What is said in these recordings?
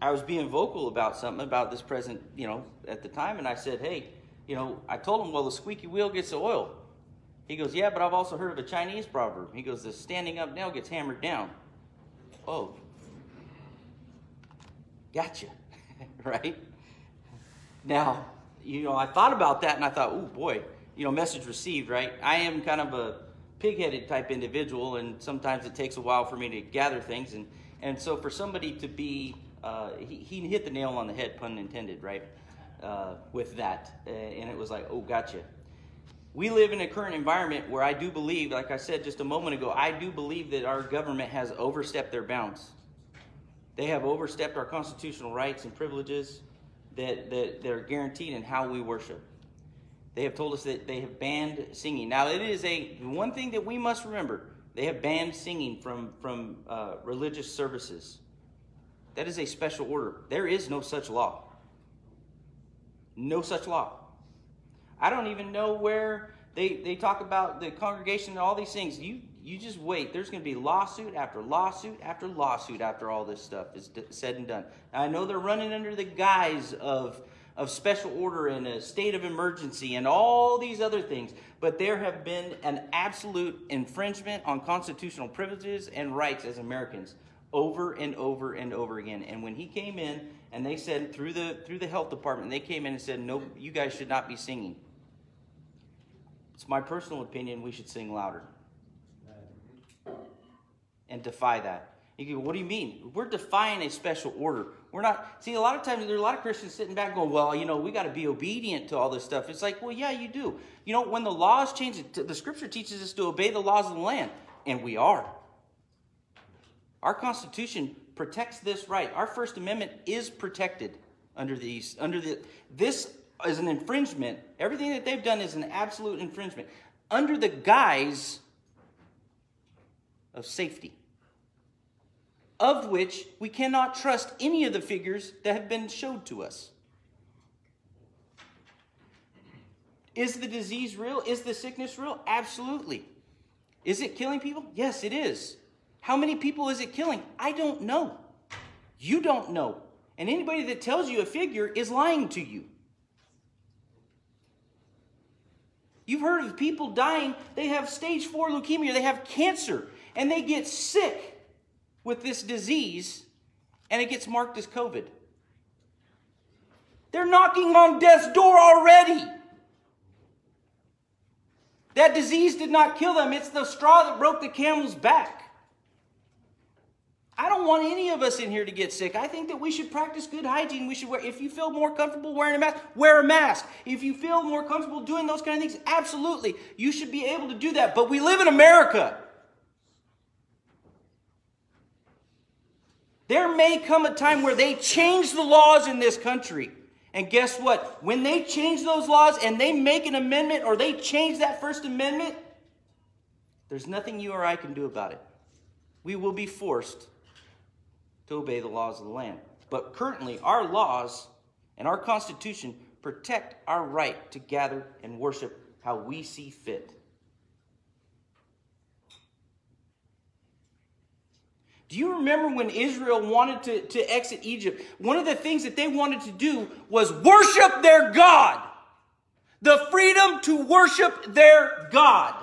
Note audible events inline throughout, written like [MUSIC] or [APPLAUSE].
I was being vocal about something about this president, you know, at the time, and I said, hey, you know, I told him, well, the squeaky wheel gets the oil. He goes, yeah, but I've also heard of a Chinese proverb. He goes, the standing up nail gets hammered down. Oh, gotcha, [LAUGHS] right? Now, you know, I thought about that and I thought, oh boy, you know, message received, right? I am kind of a pig-headed type individual, and sometimes it takes a while for me to gather things, and and so for somebody to be, uh, he, he hit the nail on the head, pun intended, right? Uh, with that, uh, and it was like, oh, gotcha. We live in a current environment where I do believe, like I said just a moment ago, I do believe that our government has overstepped their bounds. They have overstepped our constitutional rights and privileges that, that they're guaranteed in how we worship. They have told us that they have banned singing. Now, it is a one thing that we must remember. They have banned singing from, from uh, religious services. That is a special order. There is no such law. No such law. I don't even know where they, they talk about the congregation and all these things. You, you just wait. There's going to be lawsuit after lawsuit after lawsuit after all this stuff is said and done. Now, I know they're running under the guise of of special order and a state of emergency and all these other things. But there have been an absolute infringement on constitutional privileges and rights as Americans over and over and over again. And when he came in and they said through the through the health department, they came in and said, No, you guys should not be singing. It's my personal opinion we should sing louder. And defy that. You go, what do you mean? We're defying a special order. We're not. See, a lot of times there are a lot of Christians sitting back going, well, you know, we got to be obedient to all this stuff. It's like, well, yeah, you do. You know, when the laws change, the scripture teaches us to obey the laws of the land, and we are. Our Constitution protects this right. Our First Amendment is protected under these. Under the this is an infringement. Everything that they've done is an absolute infringement under the guise of safety of which we cannot trust any of the figures that have been showed to us. Is the disease real? Is the sickness real? Absolutely. Is it killing people? Yes, it is. How many people is it killing? I don't know. You don't know. And anybody that tells you a figure is lying to you. You've heard of people dying, they have stage four leukemia, they have cancer, and they get sick with this disease and it gets marked as COVID. They're knocking on death's door already. That disease did not kill them, it's the straw that broke the camel's back. I don't want any of us in here to get sick. I think that we should practice good hygiene. We should wear, if you feel more comfortable wearing a mask, wear a mask. If you feel more comfortable doing those kind of things, absolutely. You should be able to do that. But we live in America. There may come a time where they change the laws in this country. And guess what? When they change those laws and they make an amendment or they change that First Amendment, there's nothing you or I can do about it. We will be forced to obey the laws of the land. But currently, our laws and our Constitution protect our right to gather and worship how we see fit. Do you remember when Israel wanted to, to exit Egypt? One of the things that they wanted to do was worship their God. The freedom to worship their God.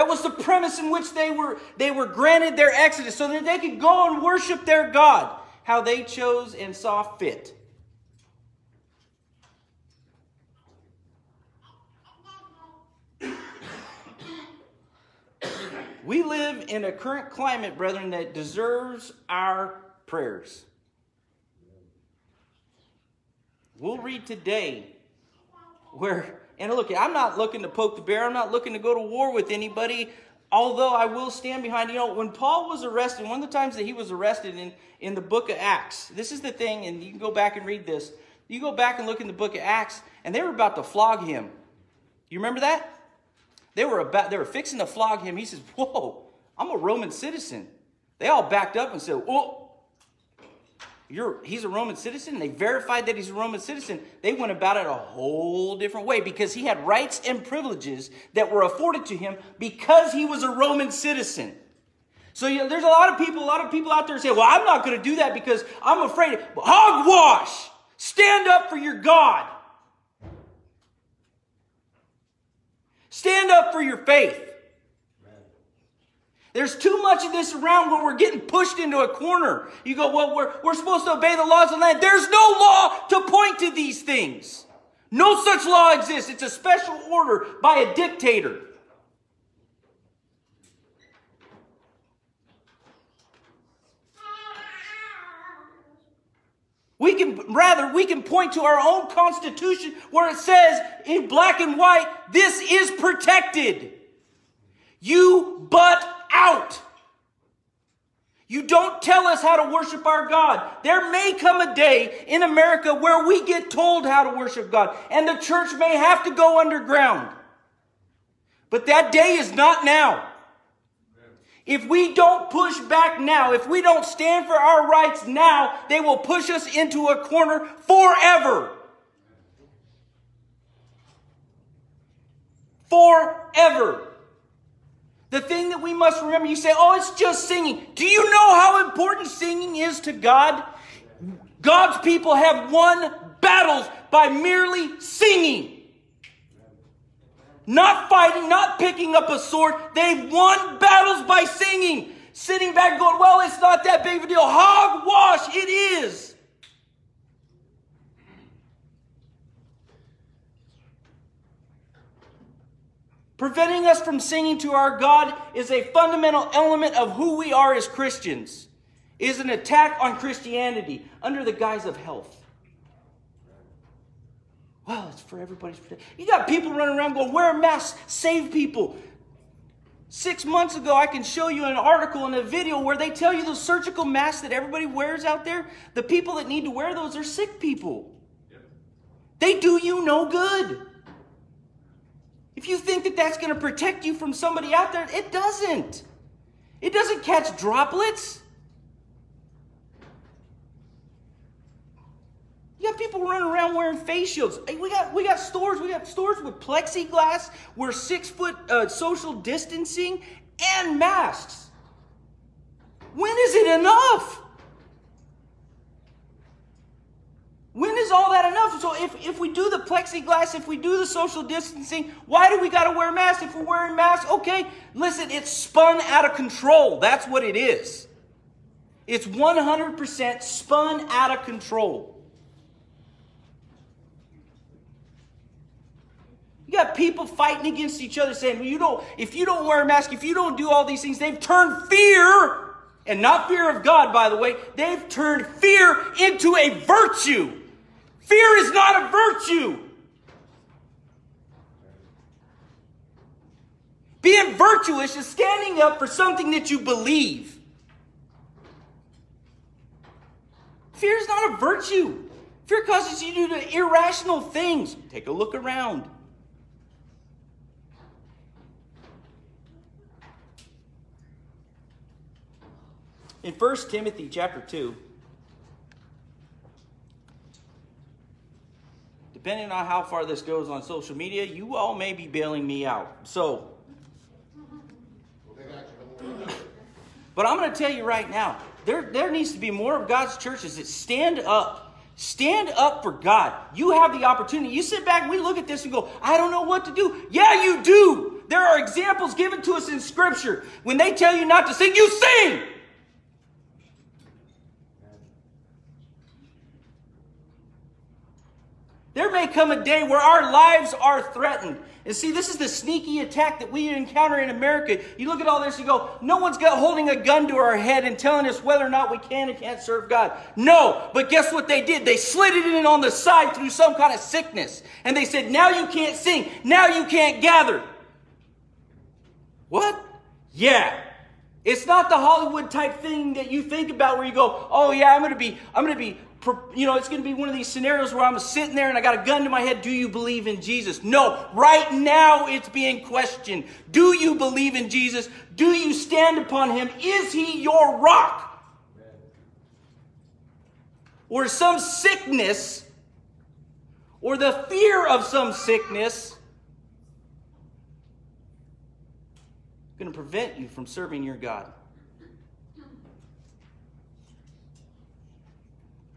That was the premise in which they were, they were granted their exodus so that they could go and worship their God how they chose and saw fit. We live in a current climate, brethren, that deserves our prayers. We'll read today where, and look, I'm not looking to poke the bear, I'm not looking to go to war with anybody, although I will stand behind. You know, when Paul was arrested, one of the times that he was arrested in, in the book of Acts, this is the thing, and you can go back and read this. You go back and look in the book of Acts, and they were about to flog him. You remember that? They were about they were fixing to flog him. He says, Whoa, I'm a Roman citizen. They all backed up and said, Oh, you're, he's a Roman citizen. They verified that he's a Roman citizen. They went about it a whole different way because he had rights and privileges that were afforded to him because he was a Roman citizen. So you know, there's a lot of people, a lot of people out there say, "Well, I'm not going to do that because I'm afraid." Hogwash! Stand up for your God. Stand up for your faith. There's too much of this around where we're getting pushed into a corner. You go, well, we're, we're supposed to obey the laws of the land. There's no law to point to these things. No such law exists. It's a special order by a dictator. We can, rather, we can point to our own constitution where it says in black and white, this is protected. You butt out. You don't tell us how to worship our God. There may come a day in America where we get told how to worship God, and the church may have to go underground. But that day is not now. If we don't push back now, if we don't stand for our rights now, they will push us into a corner forever. Forever. The thing that we must remember, you say, oh, it's just singing. Do you know how important singing is to God? God's people have won battles by merely singing. Not fighting, not picking up a sword. They've won battles by singing. Sitting back going, well, it's not that big of a deal. Hogwash, it is. Preventing us from singing to our God is a fundamental element of who we are as Christians. It is an attack on Christianity under the guise of health. Well, it's for everybody's protection. You got people running around going, wear a mask, save people. Six months ago, I can show you an article and a video where they tell you those surgical masks that everybody wears out there, the people that need to wear those are sick people. Yep. They do you no good. If you think that that's going to protect you from somebody out there, it doesn't. It doesn't catch droplets. You got people running around wearing face shields. We got we got stores. We got stores with plexiglass, where six foot uh, social distancing, and masks. When is it enough? When is all that enough? So if, if we do the plexiglass, if we do the social distancing, why do we got to wear masks? If we're wearing masks, okay, listen, it's spun out of control. That's what it is. It's 100% spun out of control. You got people fighting against each other saying, well, you don't, if you don't wear a mask, if you don't do all these things, they've turned fear, and not fear of God, by the way, they've turned fear into a virtue. Fear is not a virtue. Being virtuous is standing up for something that you believe. Fear is not a virtue. Fear causes you to do irrational things. Take a look around. In 1 Timothy chapter 2, depending on how far this goes on social media, you all may be bailing me out. So, [LAUGHS] but I'm going to tell you right now, there, there needs to be more of God's churches that stand up. Stand up for God. You have the opportunity. You sit back and we look at this and go, I don't know what to do. Yeah, you do. There are examples given to us in Scripture. When they tell you not to sing, you sing. There may come a day where our lives are threatened. And see, this is the sneaky attack that we encounter in America. You look at all this, you go, no one's got holding a gun to our head and telling us whether or not we can and can't serve God. No, but guess what they did? They slid it in on the side through some kind of sickness. And they said, now you can't sing. Now you can't gather. What? Yeah. It's not the Hollywood type thing that you think about where you go, oh yeah, I'm gonna be, I'm gonna be you know, it's going to be one of these scenarios where I'm sitting there and I got a gun to my head. Do you believe in Jesus? No. Right now, it's being questioned. Do you believe in Jesus? Do you stand upon him? Is he your rock? Or some sickness, or the fear of some sickness, going to prevent you from serving your God?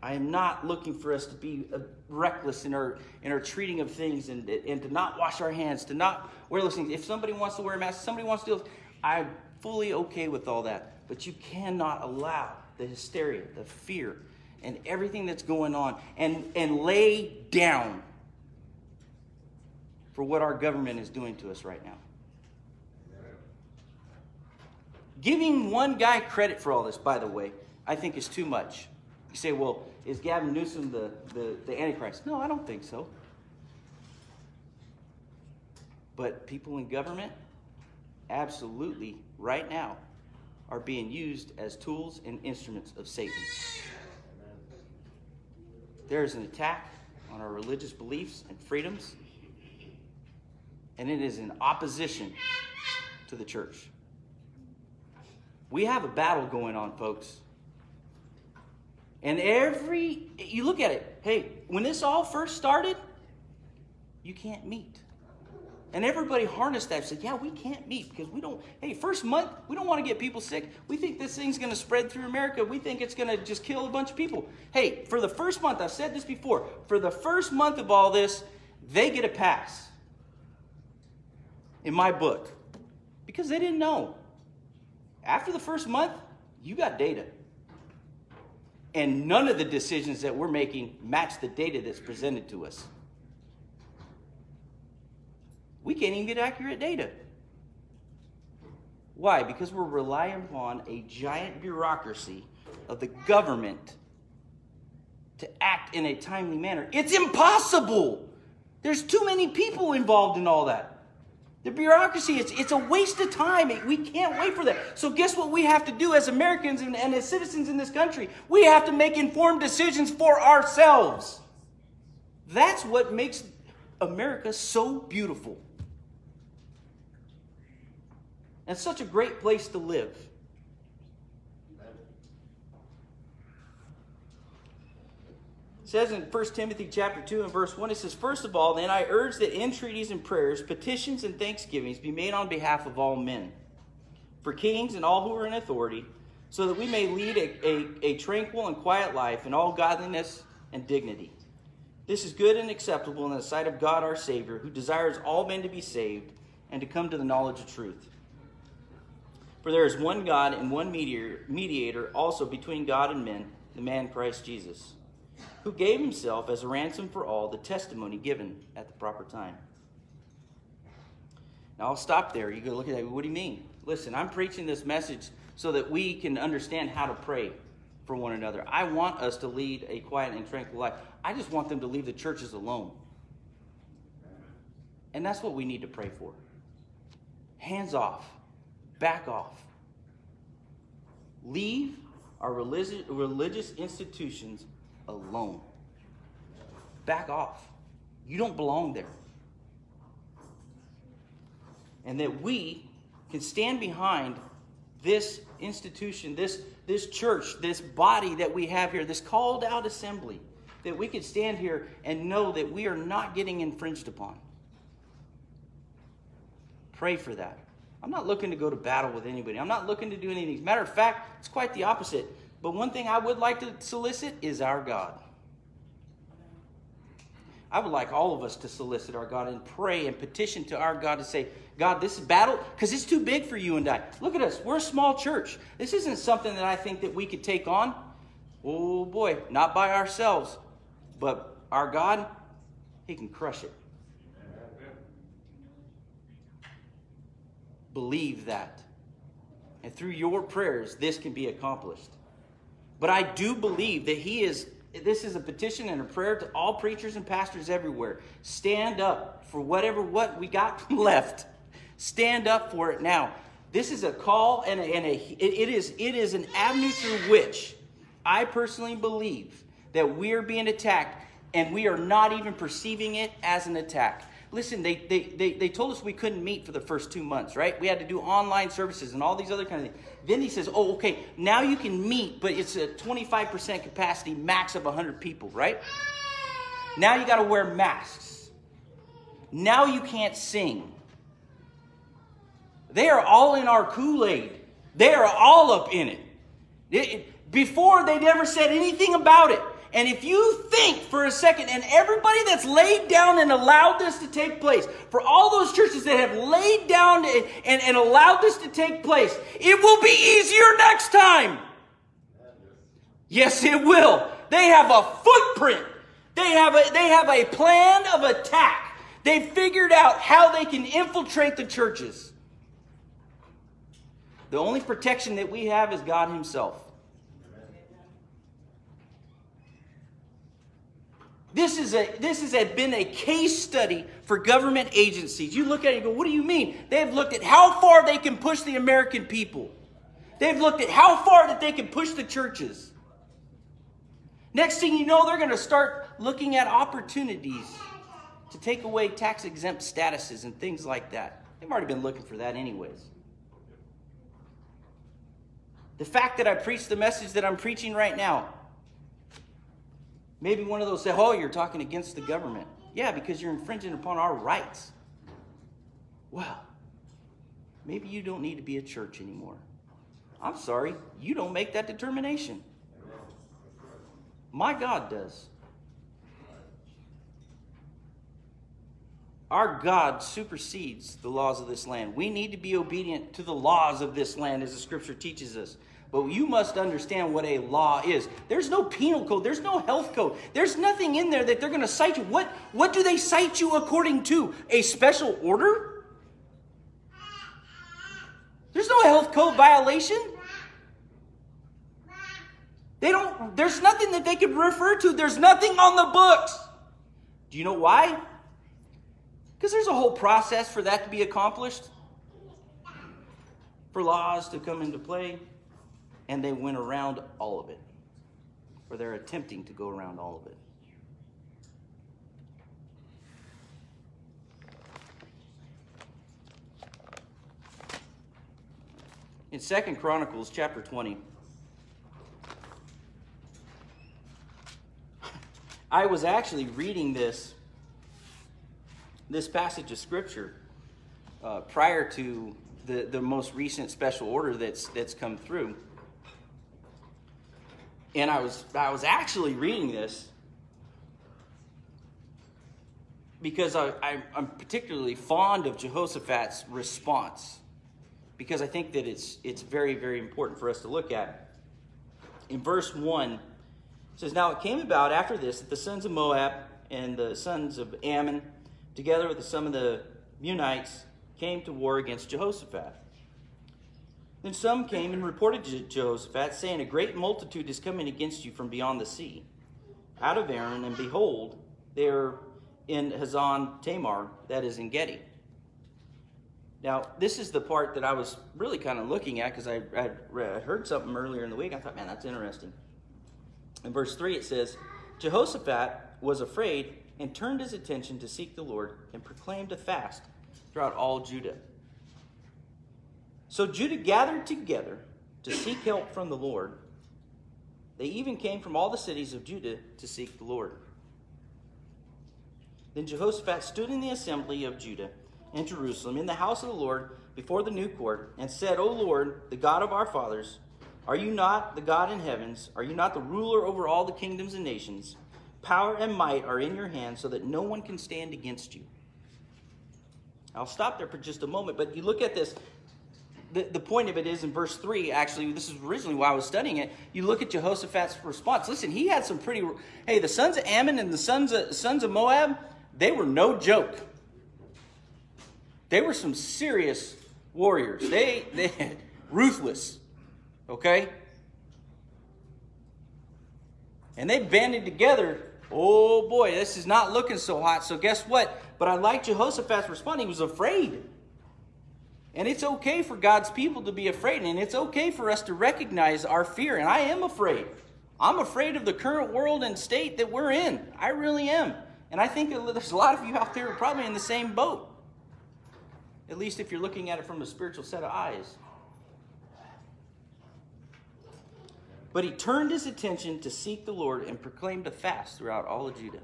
I am not looking for us to be uh, reckless in our in our treating of things and, and to not wash our hands, to not wear those things. If somebody wants to wear a mask, somebody wants to do I'm fully okay with all that. But you cannot allow the hysteria, the fear, and everything that's going on and, and lay down for what our government is doing to us right now. Giving one guy credit for all this, by the way, I think is too much. You say, well, is Gavin Newsom the, the, the Antichrist? No, I don't think so. But people in government, absolutely, right now, are being used as tools and instruments of Satan. There is an attack on our religious beliefs and freedoms, and it is in opposition to the church. We have a battle going on, folks. And every, you look at it, hey, when this all first started, you can't meet. And everybody harnessed that said, yeah, we can't meet because we don't, hey, first month, we don't want to get people sick. We think this thing's going to spread through America. We think it's going to just kill a bunch of people. Hey, for the first month, I've said this before, for the first month of all this, they get a pass in my book because they didn't know. After the first month, you got data. And none of the decisions that we're making match the data that's presented to us. We can't even get accurate data. Why? Because we're relying upon a giant bureaucracy of the government to act in a timely manner. It's impossible. There's too many people involved in all that. The bureaucracy, it's, it's a waste of time. We can't wait for that. So, guess what we have to do as Americans and, and as citizens in this country? We have to make informed decisions for ourselves. That's what makes America so beautiful. And such a great place to live. Says in 1 Timothy chapter 2 and verse 1, it says, First of all, then I urge that entreaties and prayers, petitions and thanksgivings be made on behalf of all men, for kings and all who are in authority, so that we may lead a, a, a tranquil and quiet life in all godliness and dignity. This is good and acceptable in the sight of God our Savior, who desires all men to be saved and to come to the knowledge of truth. For there is one God and one mediator, mediator also between God and men, the man Christ Jesus, who gave himself as a ransom for all, the testimony given at the proper time. Now I'll stop there. You go look at that. What do you mean? Listen, I'm preaching this message so that we can understand how to pray for one another. I want us to lead a quiet and tranquil life. I just want them to leave the churches alone. And that's what we need to pray for. Hands off. Back off. Leave our religious, institutions alone. Back off. You don't belong there. And that we can stand behind this institution, this, this church, this body that we have here, this called out assembly, that we could stand here and know that we are not getting infringed upon. Pray for that. I'm not looking to go to battle with anybody. I'm not looking to do anything. Matter of fact, it's quite the opposite. But one thing I would like to solicit is our God. I would like all of us to solicit our God and pray and petition to our God to say, God, this is battle, because it's too big for you and I. Look at us. We're a small church. This isn't something that I think that we could take on. Oh boy, not by ourselves. But our God, He can crush it. Believe that. And through your prayers, this can be accomplished. But I do believe that He is, this is a petition and a prayer to all preachers and pastors everywhere. Stand up for whatever what we got [LAUGHS] left. Stand up for it now. This is a call and a, and a it, it is it is an avenue through which I personally believe that we are being attacked and we are not even perceiving it as an attack listen, they, they, they, they told us we couldn't meet for the first two months, right? We had to do online services and all these other kind of things. Then he says, oh, okay, now you can meet, but it's a 25% capacity, max of 100 people, right? Now you got to wear masks. Now you can't sing. They are all in our Kool Aid. They are all up in it. it. Before, they never said anything about it. And if you think for a second, and everybody that's laid down and allowed this to take place, for all those churches that have laid down and, and, allowed this to take place, it will be easier next time. Yes, it will. They have a footprint. They have a, they have a plan of attack. They've figured out how they can infiltrate the churches. The only protection that we have is God Himself. This is a this has been a case study for government agencies. You look at it and go, what do you mean? They've looked at how far they can push the American people. They've looked at how far that they can push the churches. Next thing you know, they're going to start looking at opportunities to take away tax exempt statuses and things like that. They've already been looking for that, anyways. The fact that I preach the message that I'm preaching right now, maybe one of those say, Oh, you're talking against the government. Yeah, because you're infringing upon our rights. Well, maybe you don't need to be a church anymore. I'm sorry, you don't make that determination. My God does. Our God supersedes the laws of this land. We need to be obedient to the laws of this land, as the scripture teaches us. But you must understand what a law is. There's no penal code, there's no health code, there's nothing in there that they're going to cite you. What, what do they cite you according to? A special order? There's no health code violation. They don't, there's nothing that they could refer to. There's nothing on the books. Do you know why? Because there's a whole process for that to be accomplished, for laws to come into play, and they went around all of it, or they're attempting to go around all of it. In Second Chronicles chapter 20, [LAUGHS] I was actually reading this this passage of scripture uh, prior to the, the most recent special order that's that's come through. And I was I was actually reading this because I, I, I'm particularly fond of Jehoshaphat's response because I think that it's it's very very important for us to look at. In verse one it says, Now it came about after this that the sons of Moab and the sons of Ammon, together with some of the Meunites, came to war against Jehoshaphat. Then some came and reported to Jehoshaphat, saying, A great multitude is coming against you from beyond the sea, out of Aram, and behold, they are in Hazan Tamar, that is Engedi. Now, this is the part that I was really kind of looking at because I, I heard something earlier in the week. I thought, man, that's interesting. In verse 3, it says, Jehoshaphat was afraid and turned his attention to seek the Lord and proclaimed a fast throughout all Judah. So Judah gathered together to seek help from the Lord. They even came from all the cities of Judah to seek the Lord. Then Jehoshaphat stood in the assembly of Judah and Jerusalem in the house of the Lord before the new court and said, O Lord, the God of our fathers, are you not the God in heavens? Are you not the ruler over all the kingdoms and nations? Power and might are in your hands so that no one can stand against you. I'll stop there for just a moment, but you look at this. The, the point of it is in verse 3, actually, this is originally why I was studying it. You look at Jehoshaphat's response. Listen, he had some pretty. Hey, the sons of Ammon and the sons of, sons of Moab, they were no joke. They were some serious warriors. They, they had ruthless. Okay? And they banded together. Oh boy, this is not looking so hot. So guess what? But I like Jehoshaphat's response. He was afraid. And it's okay for God's people to be afraid. And it's okay for us to recognize our fear. And I am afraid. I'm afraid of the current world and state that we're in. I really am. And I think there's a lot of you out there probably in the same boat. At least if you're looking at it from a spiritual set of eyes. But he turned his attention to seek the Lord and proclaimed a fast throughout all of Judah.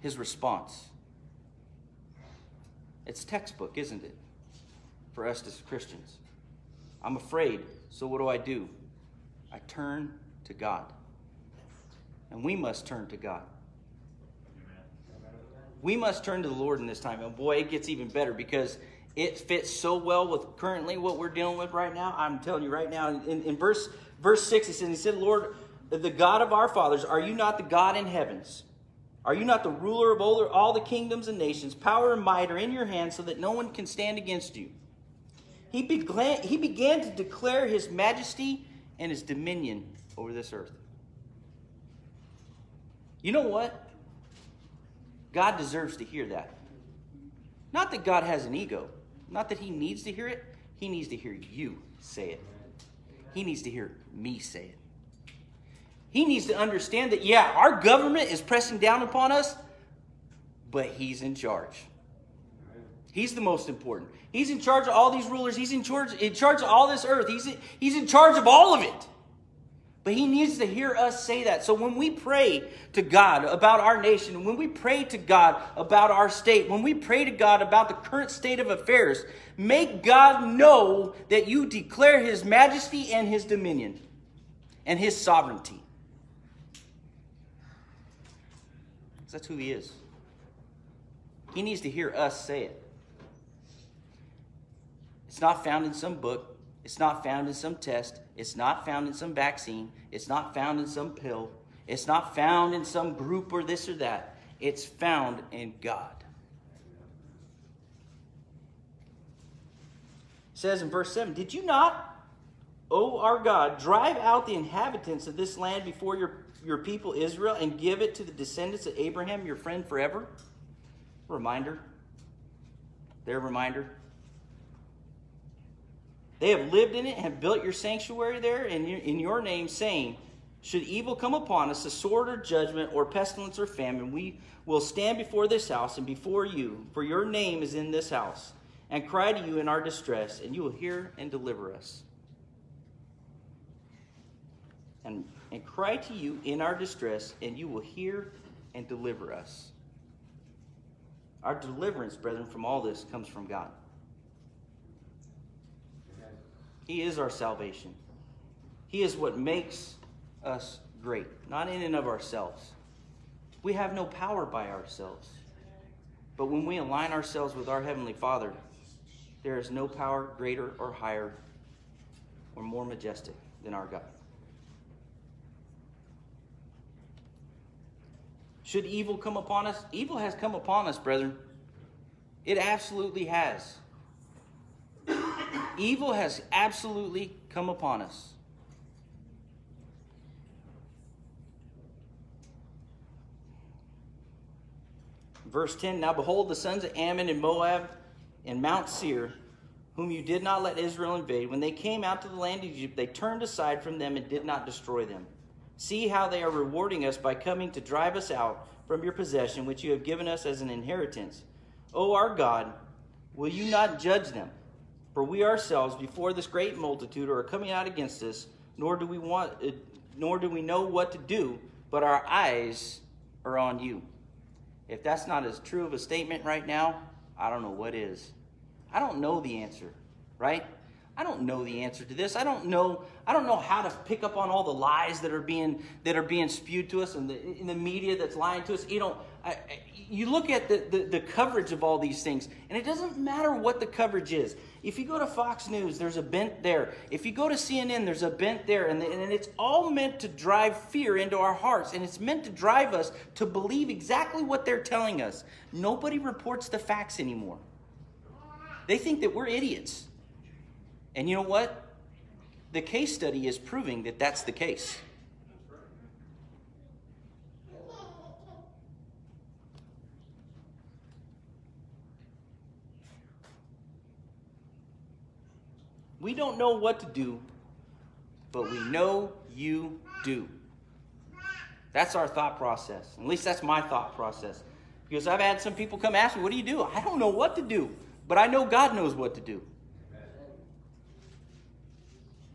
His response. It's textbook, isn't it? For us as Christians. I'm afraid, so what do I do? I turn to God. And we must turn to God. We must turn to the Lord in this time. And boy, it gets even better because it fits so well with currently what we're dealing with right now. I'm telling you right now, in, in verse verse 6, it says, He said, Lord, the God of our fathers, are you not the God in heavens? Are you not the ruler of all, all the kingdoms and nations? Power and might are in your hands so that no one can stand against you. He began, he began to declare his majesty and his dominion over this earth. You know what? God deserves to hear that. Not that God has an ego, not that he needs to hear it, he needs to hear you say it. He needs to hear me say it. He needs to understand that, yeah, our government is pressing down upon us, but he's in charge. He's the most important. He's in charge of all these rulers. He's in charge, in charge of all this earth. He's, he's in charge of all of it. But he needs to hear us say that. So when we pray to God about our nation, when we pray to God about our state, when we pray to God about the current state of affairs, make God know that you declare his majesty and his dominion and his sovereignty. That's who he is. He needs to hear us say it. It's not found in some book. It's not found in some test. It's not found in some vaccine. It's not found in some pill. It's not found in some group or this or that. It's found in God. It says in verse 7 Did you not, O our God, drive out the inhabitants of this land before your, your people Israel and give it to the descendants of Abraham, your friend, forever? Reminder. Their reminder. They have lived in it and have built your sanctuary there in your, in your name, saying, Should evil come upon us, a sword or judgment or pestilence or famine, we will stand before this house and before you, for your name is in this house, and cry to you in our distress, and you will hear and deliver us. And, and cry to you in our distress, and you will hear and deliver us. Our deliverance, brethren, from all this comes from God. He is our salvation. He is what makes us great, not in and of ourselves. We have no power by ourselves. But when we align ourselves with our Heavenly Father, there is no power greater or higher or more majestic than our God. Should evil come upon us? Evil has come upon us, brethren. It absolutely has. Evil has absolutely come upon us. Verse 10 Now behold, the sons of Ammon and Moab and Mount Seir, whom you did not let Israel invade, when they came out to the land of Egypt, they turned aside from them and did not destroy them. See how they are rewarding us by coming to drive us out from your possession, which you have given us as an inheritance. O our God, will you not judge them? For we ourselves, before this great multitude, are coming out against us, nor do we want, uh, nor do we know what to do, but our eyes are on you. If that's not as true of a statement right now, I don't know what is. I don't know the answer, right? I don't know the answer to this. I don't know. I don't know how to pick up on all the lies that are being that are being spewed to us and the, in the media that's lying to us. You know, I, you look at the, the, the coverage of all these things, and it doesn't matter what the coverage is. If you go to Fox News, there's a bent there. If you go to CNN, there's a bent there. And, and it's all meant to drive fear into our hearts. And it's meant to drive us to believe exactly what they're telling us. Nobody reports the facts anymore. They think that we're idiots. And you know what? The case study is proving that that's the case. We don't know what to do, but we know you do. That's our thought process. At least that's my thought process. Because I've had some people come ask me, What do you do? I don't know what to do, but I know God knows what to do.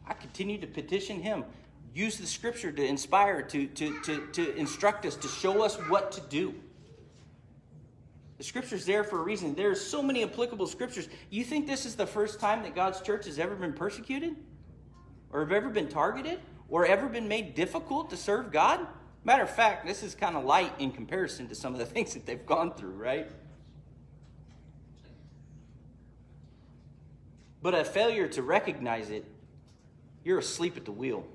I continue to petition him. Use the scripture to inspire, to, to, to, to instruct us, to show us what to do. The scripture's there for a reason. There's so many applicable scriptures. You think this is the first time that God's church has ever been persecuted? Or have ever been targeted? Or ever been made difficult to serve God? Matter of fact, this is kind of light in comparison to some of the [LAUGHS] things that they've gone through, right? But a failure to recognize it, you're asleep at the wheel.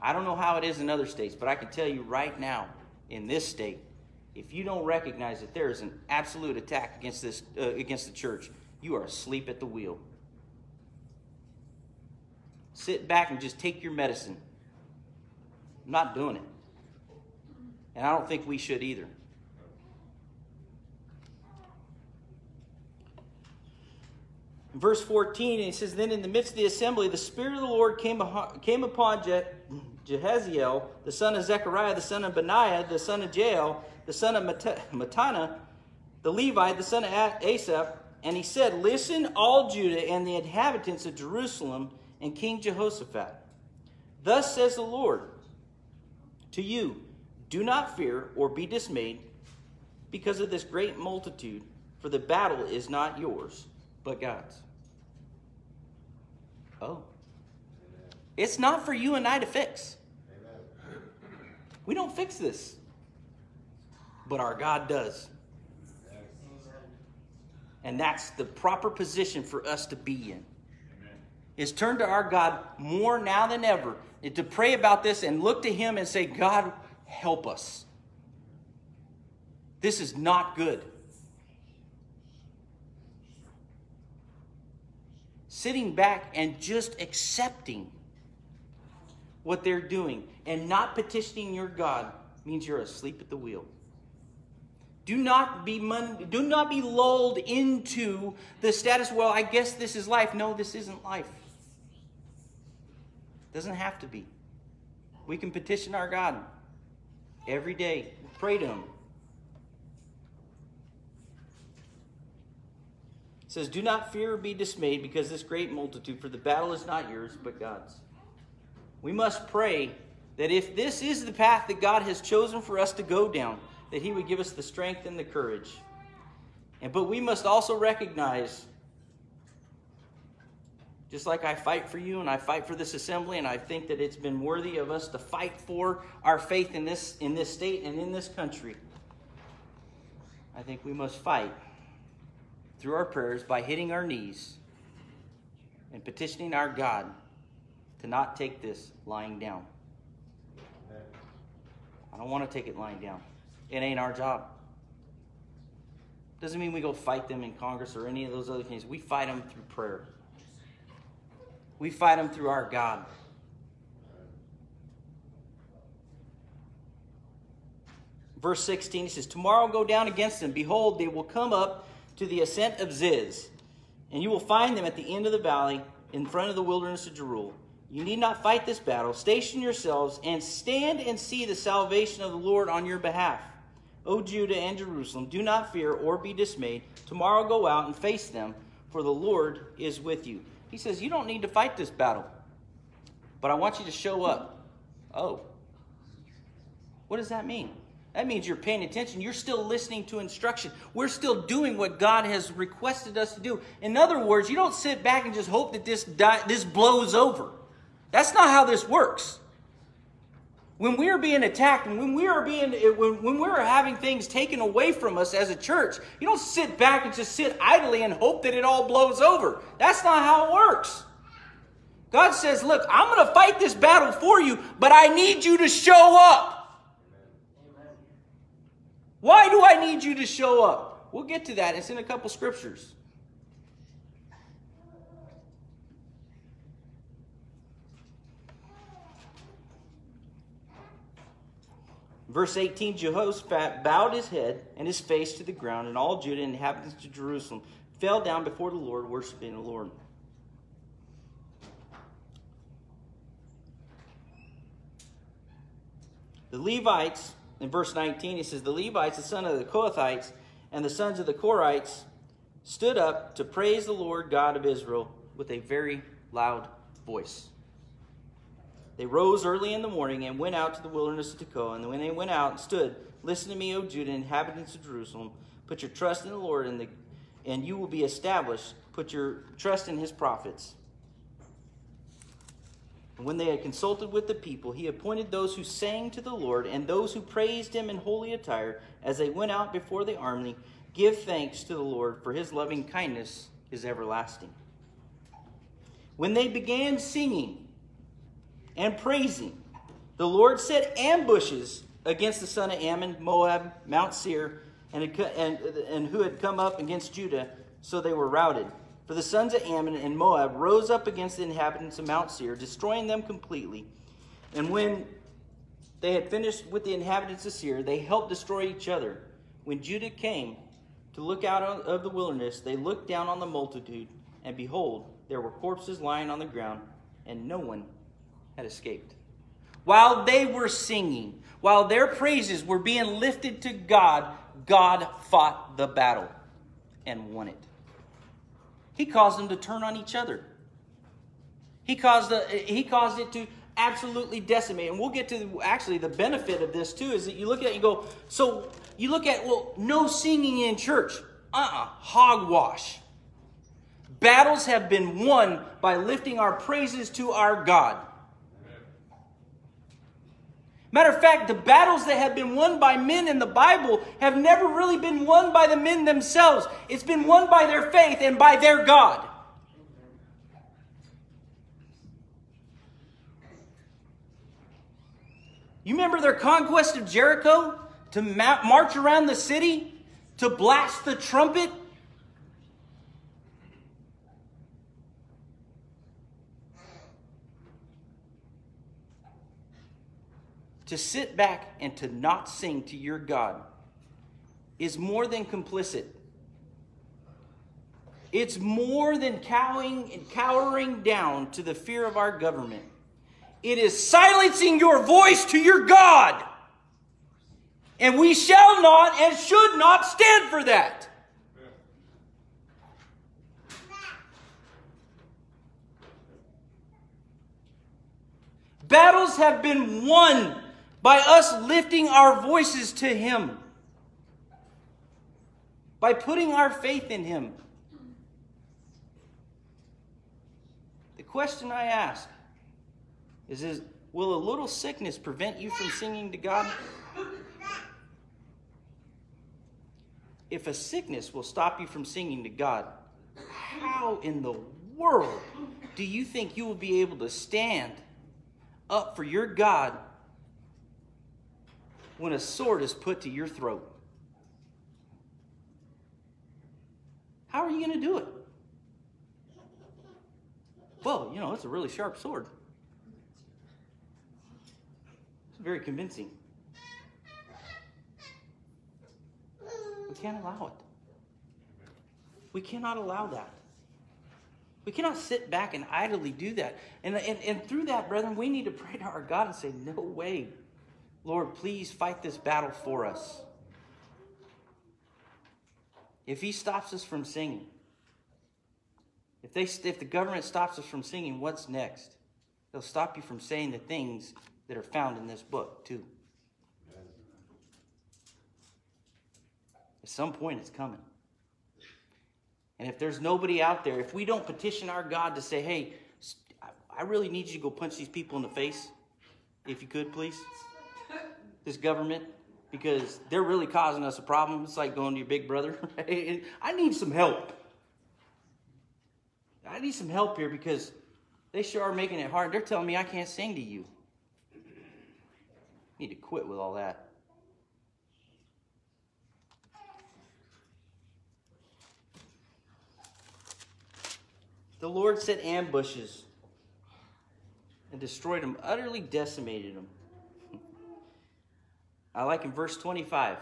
I don't know how it is in other states, but I can tell you right now, in this state, if you don't recognize that there is an absolute attack against this uh, against the church, you are asleep at the wheel. Sit back and just take your medicine. I'm not doing it. And I don't think we should either. verse 14, he says, Then in the midst of the assembly, the Spirit of the Lord came, came upon Je- Jehaziel, the son of Zechariah, the son of Benaiah, the son of Jael, the son of Mat- Matana, the Levite, the son of Asaph, and he said, Listen, all Judah and the inhabitants of Jerusalem and King Jehoshaphat. Thus says the Lord to you, Do not fear or be dismayed because of this great multitude, for the battle is not yours, but God's. Oh. It's not for you and I to fix. We don't fix this. But our God does. And that's the proper position for us to be in. Is turn to our God more now than ever and to pray about this and look to Him and say, God, help us. This is not good. Sitting back and just accepting what they're doing and not petitioning your God means you're asleep at the wheel. Do not be do not be lulled into the status. Well, I guess this is life. No, this isn't life. Doesn't have to be. We can petition our God every day. Pray to Him. It says, "Do not fear or be dismayed, because this great multitude, for the battle is not yours, but God's." We must pray that if this is the path that God has chosen for us to go down, that He would give us the strength and the courage. And but we must also recognize, just like I fight for you and I fight for this assembly, and I think that it's been worthy of us to fight for our faith in this in this state and in this country. I think we must fight through our prayers by hitting our knees and petitioning our God to not take this lying down. I don't want to take it lying down. It ain't our job. Doesn't mean we go fight them in Congress or any of those other things. We fight them through prayer. We fight them through our God. Verse 16, he says, Tomorrow go down against them. Behold, they will come up to the ascent of Ziz, and you will find them at the end of the valley in front of the wilderness of Jeruel. You need not fight this battle. Station yourselves and stand and see the salvation of the Lord on your behalf. O Judah and Jerusalem, do not fear or be dismayed. Tomorrow go out and face them, for the Lord is with you. He says, You don't need to fight this battle, but I want you to show up. Oh. What does that mean? That means you're paying attention. You're still listening to instruction. We're still doing what God has requested us to do. In other words, you don't sit back and just hope that this, die, this blows over. That's not how this works. When we are being attacked and when we are being eh, when, when we are having things taken away from us as a church, you don't sit back and just sit idly and hope that it all blows over. That's not how it works. God says, Look, I'm going to fight this battle for you, but I need you to show up. Why do I need you to show up? We'll get to that. It's in a couple scriptures. Verse 18 Jehoshaphat bowed his head and his face to the ground, and all Judah and inhabitants of Jerusalem fell down before the Lord, worshiping the Lord. The Levites, in verse 19, he says, The Levites, the son of the Kohathites, and the sons of the Korites stood up to praise the Lord God of Israel with a very loud voice. They rose early in the morning and went out to the wilderness of Tekoa. And when they went out and stood, listen to me, O Judah, inhabitants of Jerusalem. Put your trust in the Lord, and, the, and you will be established. Put your trust in his prophets. And when they had consulted with the people, he appointed those who sang to the Lord and those who praised him in holy attire as they went out before the army. Give thanks to the Lord, for his loving kindness is everlasting. When they began singing and praising, the Lord set ambushes against the son of Ammon, Moab, Mount Seir, and, and, and who had come up against Judah, so they were routed. For the sons of Ammon and Moab rose up against the inhabitants of Mount Seir, destroying them completely. And when they had finished with the inhabitants of Seir, they helped destroy each other. When Judah came to look out of the wilderness, they looked down on the multitude, and behold, there were corpses lying on the ground, and no one had escaped. While they were singing, while their praises were being lifted to God, God fought the battle and won it. He caused them to turn on each other. He caused, the, he caused it to absolutely decimate. And we'll get to actually the benefit of this too is that you look at it and go, so you look at, well, no singing in church. Uh uh-uh, uh hogwash. Battles have been won by lifting our praises to our God. Matter of fact, the battles that have been won by men in the Bible have never really been won by the men themselves. It's been won by their faith and by their God. You remember their conquest of Jericho? To march around the city? To blast the trumpet? To sit back and to not sing to your God is more than complicit. It's more than cowing and cowering down to the fear of our government. It is silencing your voice to your God. And we shall not and should not stand for that. Battles have been won by us lifting our voices to Him, by putting our faith in Him. The question I ask is, is Will a little sickness prevent you from singing to God? If a sickness will stop you from singing to God, how in the world do you think you will be able to stand up for your God when a sword is put to your throat? How are you going to do it? Well, you know, it's a really sharp sword. It's very convincing. We can't allow it. We cannot allow that. We cannot sit back and idly do that. And, and, and through that, brethren, we need to pray to our God and say, No way. Lord, please fight this battle for us. If He stops us from singing, if, they, if the government stops us from singing, what's next? They'll stop you from saying the things that are found in this book, too. At some point, it's coming. And if there's nobody out there, if we don't petition our God to say, hey, I really need you to go punch these people in the face, if you could, please this government because they're really causing us a problem. It's like going to your big brother. [LAUGHS] I need some help. I need some help here because they sure are making it hard. They're telling me I can't sing to you. need to quit with all that. The Lord set ambushes and destroyed them, utterly decimated them. I like in verse 25.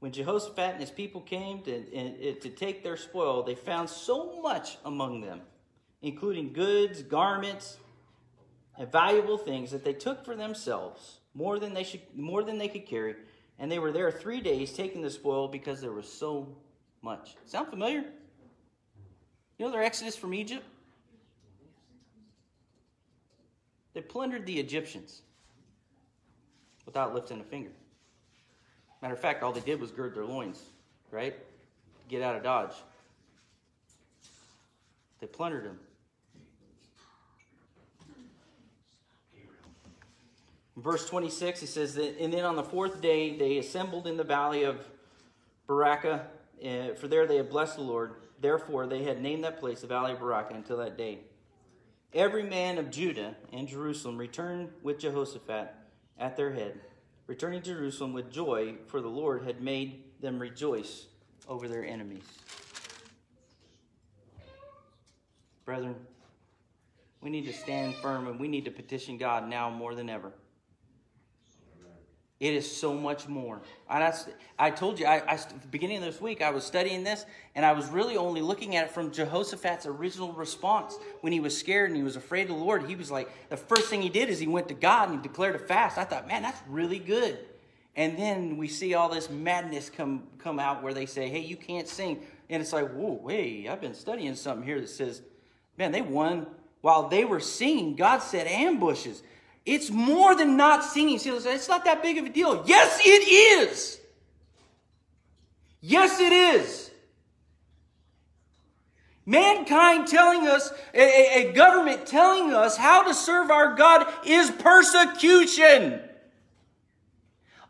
When Jehoshaphat and his people came to, to take their spoil, they found so much among them, including goods, garments, and valuable things that they took for themselves, more than they, should, more than they could carry. And they were there three days taking the spoil because there was so much. Sound familiar? You know their exodus from Egypt? They plundered the Egyptians without lifting a finger. Matter of fact, all they did was gird their loins, right? Get out of Dodge. They plundered him. verse 26, he says that, and then on the fourth day they assembled in the valley of Berachah, uh, for there they had blessed the Lord. Therefore they had named that place the valley of Berachah until that day. Every man of Judah and Jerusalem returned with Jehoshaphat at their head, returning to Jerusalem with joy, for the Lord had made them rejoice over their enemies. Brethren, we need to stand firm and we need to petition God now more than ever. It is so much more. I, I told you, I, I, beginning of this week, I was studying this, and I was really only looking at it from Jehoshaphat's original response. When he was scared and he was afraid of the Lord, he was like, the first thing he did is he went to God and he declared a fast. I thought, man, that's really good. And then we see all this madness come, come out where they say, hey, you can't sing. And it's like, whoa, wait, I've been studying something here that says, man, they won while they were singing. God set ambushes. It's more than not singing. See, it's not that big of a deal. Yes, it is. Yes, it is. Mankind telling us, a, a, government telling us how to serve our God is persecution.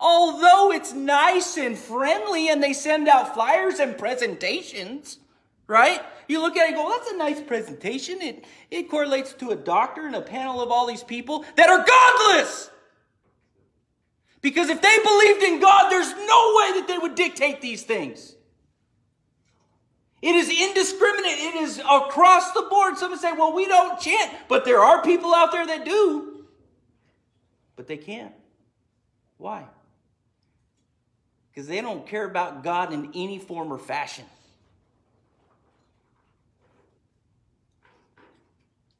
Although it's nice and friendly and they send out flyers and presentations, right? You look at it and go, well, that's a nice presentation. It, it correlates to a doctor and a panel of all these people that are godless. Because if they believed in God, there's no way that they would dictate these things. It is indiscriminate. It is across the board. Some say, well, we don't chant, but there are people out there that do. But they can't. Why? Because they don't care about God in any form or fashion.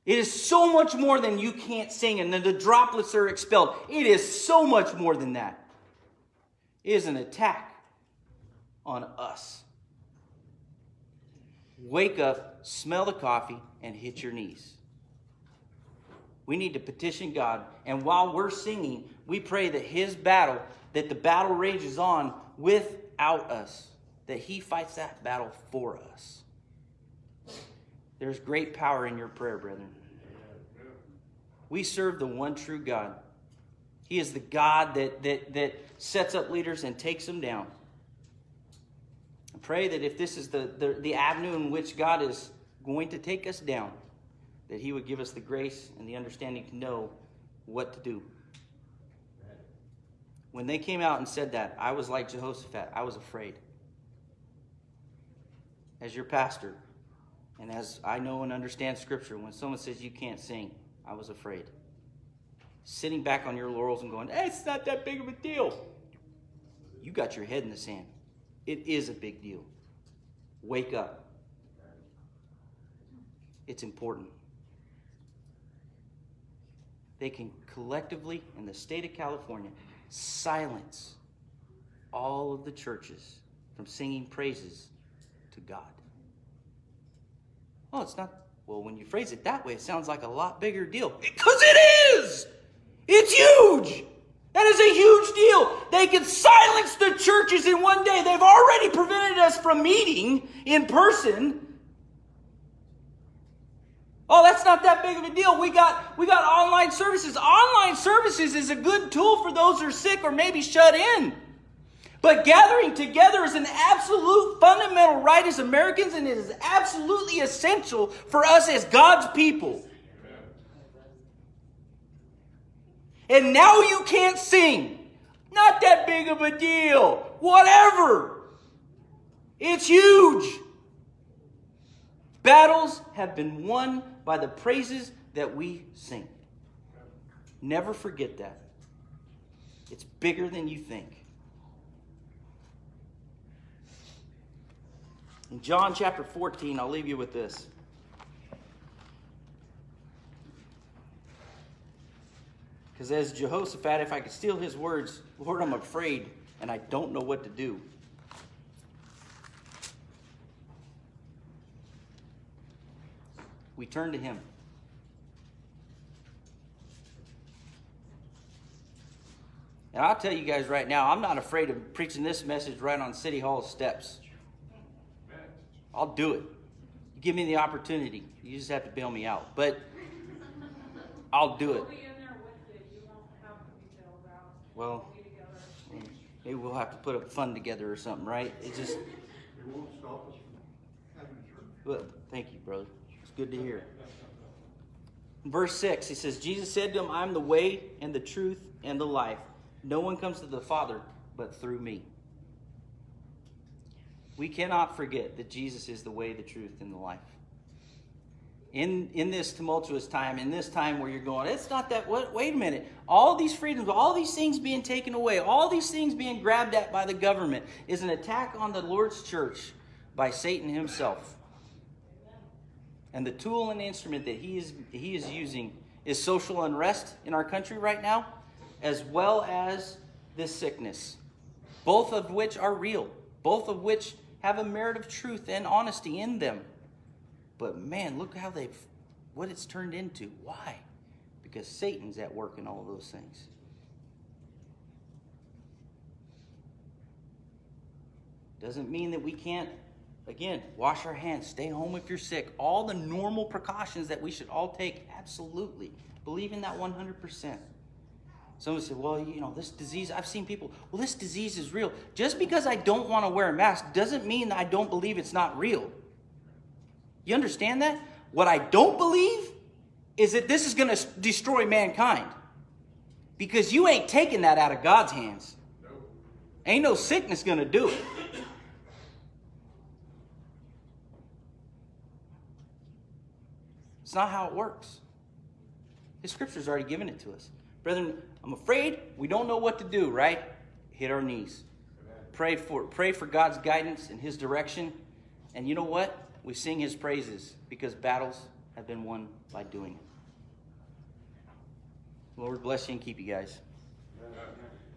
It is so much more than you can't sing and then the droplets are expelled. It is so much more than that. It is an attack on us. Wake up, smell the coffee, and hit your knees. We need to petition God. And while we're singing, we pray that His battle, that the battle rages on without us, that He fights that battle for us. There's great power in your prayer, brethren. We serve the one true God. He is the God that, that, that sets up leaders and takes them down. I pray that if this is the, the, the avenue in which God is going to take us down, that He would give us the grace and the understanding to know what to do. When they came out and said that, I was like Jehoshaphat. I was afraid. As your pastor, and as I know and understand Scripture, when someone says you can't sing, I was afraid. Sitting back on your laurels and going, hey, it's not that big of a deal. You got your head in the sand. It is a big deal. Wake up. It's important. They can collectively, in the state of California, silence all of the churches from singing praises to God. Oh, it's not. Well, when you phrase it that way, it sounds like a lot bigger deal. Because it is! It's huge! That is a huge deal. They can silence the churches in one day. They've already prevented us from meeting in person. Oh, that's not that big of a deal. We got we got online services. Online services is a good tool for those who are sick or maybe shut in. But gathering together is an absolute fundamental right as Americans, and it is absolutely essential for us as God's people. And now you can't sing. Not that big of a deal. Whatever. It's huge. Battles have been won by the praises that we sing. Never forget that. It's bigger than you think. In John chapter 14, I'll leave you with this. Because as Jehoshaphat, if I could steal his words, Lord, I'm afraid and I don't know what to do. We turn to him. And I'll tell you guys right now, I'm not afraid of preaching this message right on City Hall steps. I'll do it. You give me the opportunity. You just have to bail me out. But I'll do it. Well, maybe we'll have to put a fund together or something, right? It just. It won't stop us from having. Well, thank you, brother. It's good to hear. Verse 6, he says, Jesus said to him, I'm the way and the truth and the life. No one comes to the Father but through me. We cannot forget that Jesus is the way, the truth, and the life. In, in this tumultuous time, in this time where you're going, it's not that, what, wait a minute. All these freedoms, all these things being taken away, all these things being grabbed at by the government is an attack on the Lord's church by Satan himself. And the tool and instrument that he is, he is using is social unrest in our country right now, as well as this sickness, both of which are real, both of which have a merit of truth and honesty in them. But man, look how they've, what it's turned into. Why? Because Satan's at work in all those things. Doesn't mean that we can't Again, wash our hands, stay home if you're sick. All the normal precautions that we should all take, absolutely. Believe in that 100%. Someone said, well, you know, this disease, I've seen people, well, this disease is real. Just because I don't want to wear a mask doesn't mean that I don't believe it's not real. You understand that? What I don't believe is that this is going to destroy mankind. Because you ain't taking that out of God's hands. Ain't no sickness going to do it. It's not how it works. The scripture's already given it to us. Brethren, I'm afraid we don't know what to do, right? Hit our knees. Pray for pray for God's guidance and his direction. And you know what? We sing his praises because battles have been won by doing it. Lord bless you and keep you guys.